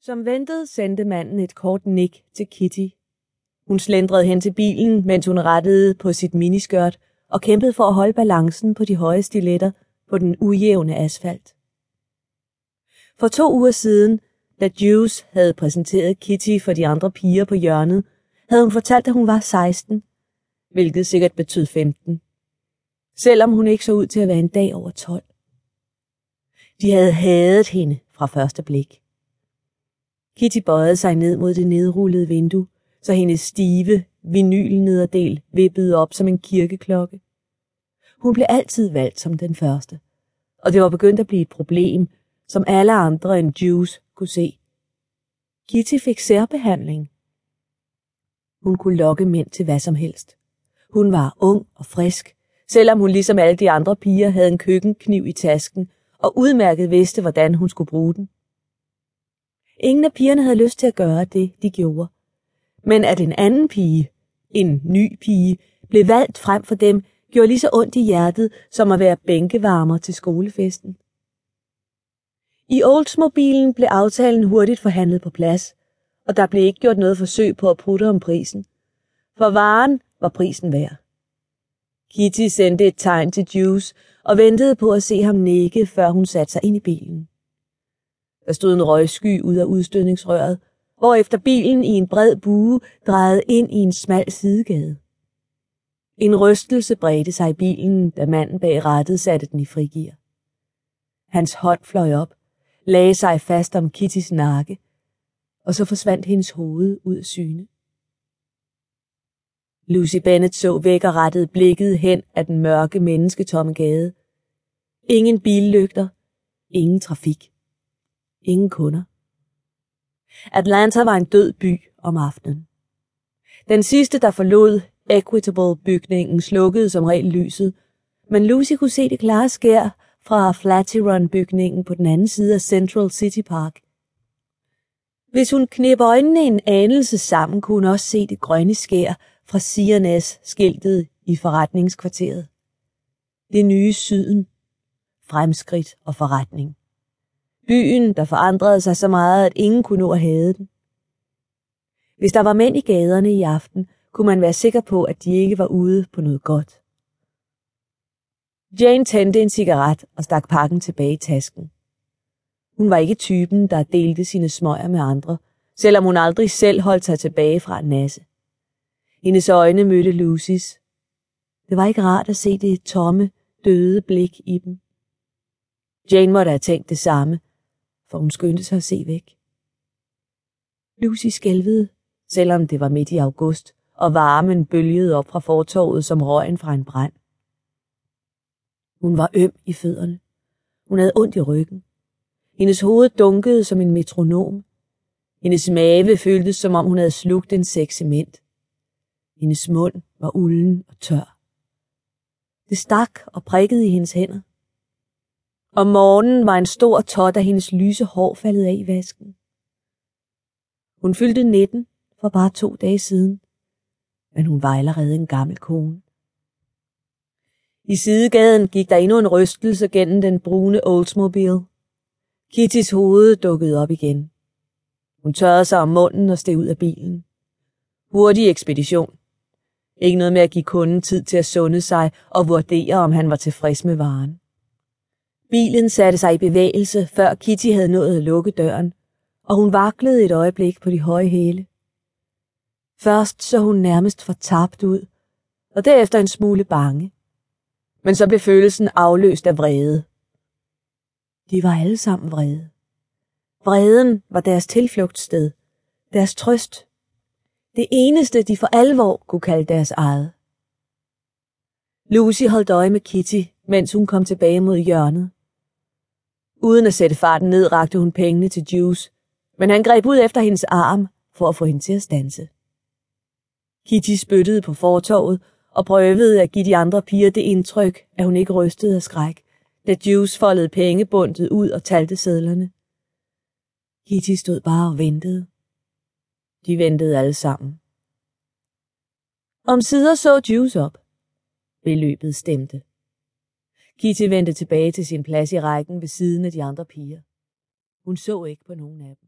Som ventet sendte manden et kort nik til Kitty. Hun slendrede hen til bilen, mens hun rettede på sit miniskørt og kæmpede for at holde balancen på de høje stiletter på den ujævne asfalt. For to uger siden, da Juice havde præsenteret Kitty for de andre piger på hjørnet, havde hun fortalt, at hun var 16, hvilket sikkert betød 15. Selvom hun ikke så ud til at være en dag over 12. De havde hadet hende fra første blik. Kitty bøjede sig ned mod det nedrullede vindue, så hendes stive vinylnederdel vippede op som en kirkeklokke. Hun blev altid valgt som den første, og det var begyndt at blive et problem, som alle andre end Juice kunne se. Kitty fik særbehandling. Hun kunne lokke mænd til hvad som helst. Hun var ung og frisk, selvom hun ligesom alle de andre piger havde en køkkenkniv i tasken og udmærket vidste, hvordan hun skulle bruge den. Ingen af pigerne havde lyst til at gøre det, de gjorde. Men at en anden pige, en ny pige, blev valgt frem for dem, gjorde lige så ondt i hjertet, som at være bænkevarmer til skolefesten. I Oldsmobilen blev aftalen hurtigt forhandlet på plads, og der blev ikke gjort noget forsøg på at putte om prisen. For varen var prisen værd. Kitty sendte et tegn til Juice og ventede på at se ham nikke, før hun satte sig ind i bilen. Der stod en røgsky ud af udstødningsrøret, hvorefter bilen i en bred bue drejede ind i en smal sidegade. En rystelse bredte sig i bilen, da manden bag rattet satte den i frigir. Hans hånd fløj op, lagde sig fast om Kittys nakke, og så forsvandt hendes hoved ud af syne. Lucy Bennett så væk og rettede blikket hen af den mørke mennesketomme gade. Ingen billygter, ingen trafik. Ingen kunder. Atlanta var en død by om aftenen. Den sidste, der forlod Equitable-bygningen, slukkede som regel lyset, men Lucy kunne se det klare skær fra Flatiron-bygningen på den anden side af Central City Park. Hvis hun knep øjnene en anelse sammen, kunne hun også se det grønne skær fra CNS-skiltet i forretningskvarteret. Det nye syden. Fremskridt og forretning. Byen, der forandrede sig så meget, at ingen kunne nå at have den. Hvis der var mænd i gaderne i aften, kunne man være sikker på, at de ikke var ude på noget godt. Jane tændte en cigaret og stak pakken tilbage i tasken. Hun var ikke typen, der delte sine smøger med andre, selvom hun aldrig selv holdt sig tilbage fra en nasse. Hendes øjne mødte Lucys. Det var ikke rart at se det tomme, døde blik i dem. Jane måtte have tænkt det samme, for hun skyndte sig at se væk. Lucy skælvede, selvom det var midt i august, og varmen bølgede op fra fortorvet som røgen fra en brand. Hun var øm i fødderne. Hun havde ondt i ryggen. Hendes hoved dunkede som en metronom. Hendes mave føltes, som om hun havde slugt en sæk cement. Hendes mund var ulden og tør. Det stak og prikkede i hendes hænder. Om morgenen var en stor tot af hendes lyse hår faldet af i vasken. Hun fyldte 19 for bare to dage siden, men hun var allerede en gammel kone. I sidegaden gik der endnu en rystelse gennem den brune Oldsmobile. Kittys hoved dukkede op igen. Hun tørrede sig om munden og steg ud af bilen. Hurtig ekspedition. Ikke noget med at give kunden tid til at sunde sig og vurdere, om han var tilfreds med varen. Bilen satte sig i bevægelse, før Kitty havde nået at lukke døren, og hun vaklede et øjeblik på de høje hæle. Først så hun nærmest fortabt ud, og derefter en smule bange. Men så blev følelsen afløst af vrede. De var alle sammen vrede. Vreden var deres tilflugtssted, deres trøst. Det eneste, de for alvor kunne kalde deres eget. Lucy holdt øje med Kitty, mens hun kom tilbage mod hjørnet. Uden at sætte farten ned, rakte hun pengene til Juice, men han greb ud efter hendes arm for at få hende til at stanse. Kitty spyttede på fortorvet og prøvede at give de andre piger det indtryk, at hun ikke rystede af skræk, da Juice foldede pengebundet ud og talte sædlerne. Kitty stod bare og ventede. De ventede alle sammen. Om sider så Juice op. Beløbet stemte. Kitty vendte tilbage til sin plads i rækken ved siden af de andre piger. Hun så ikke på nogen af dem.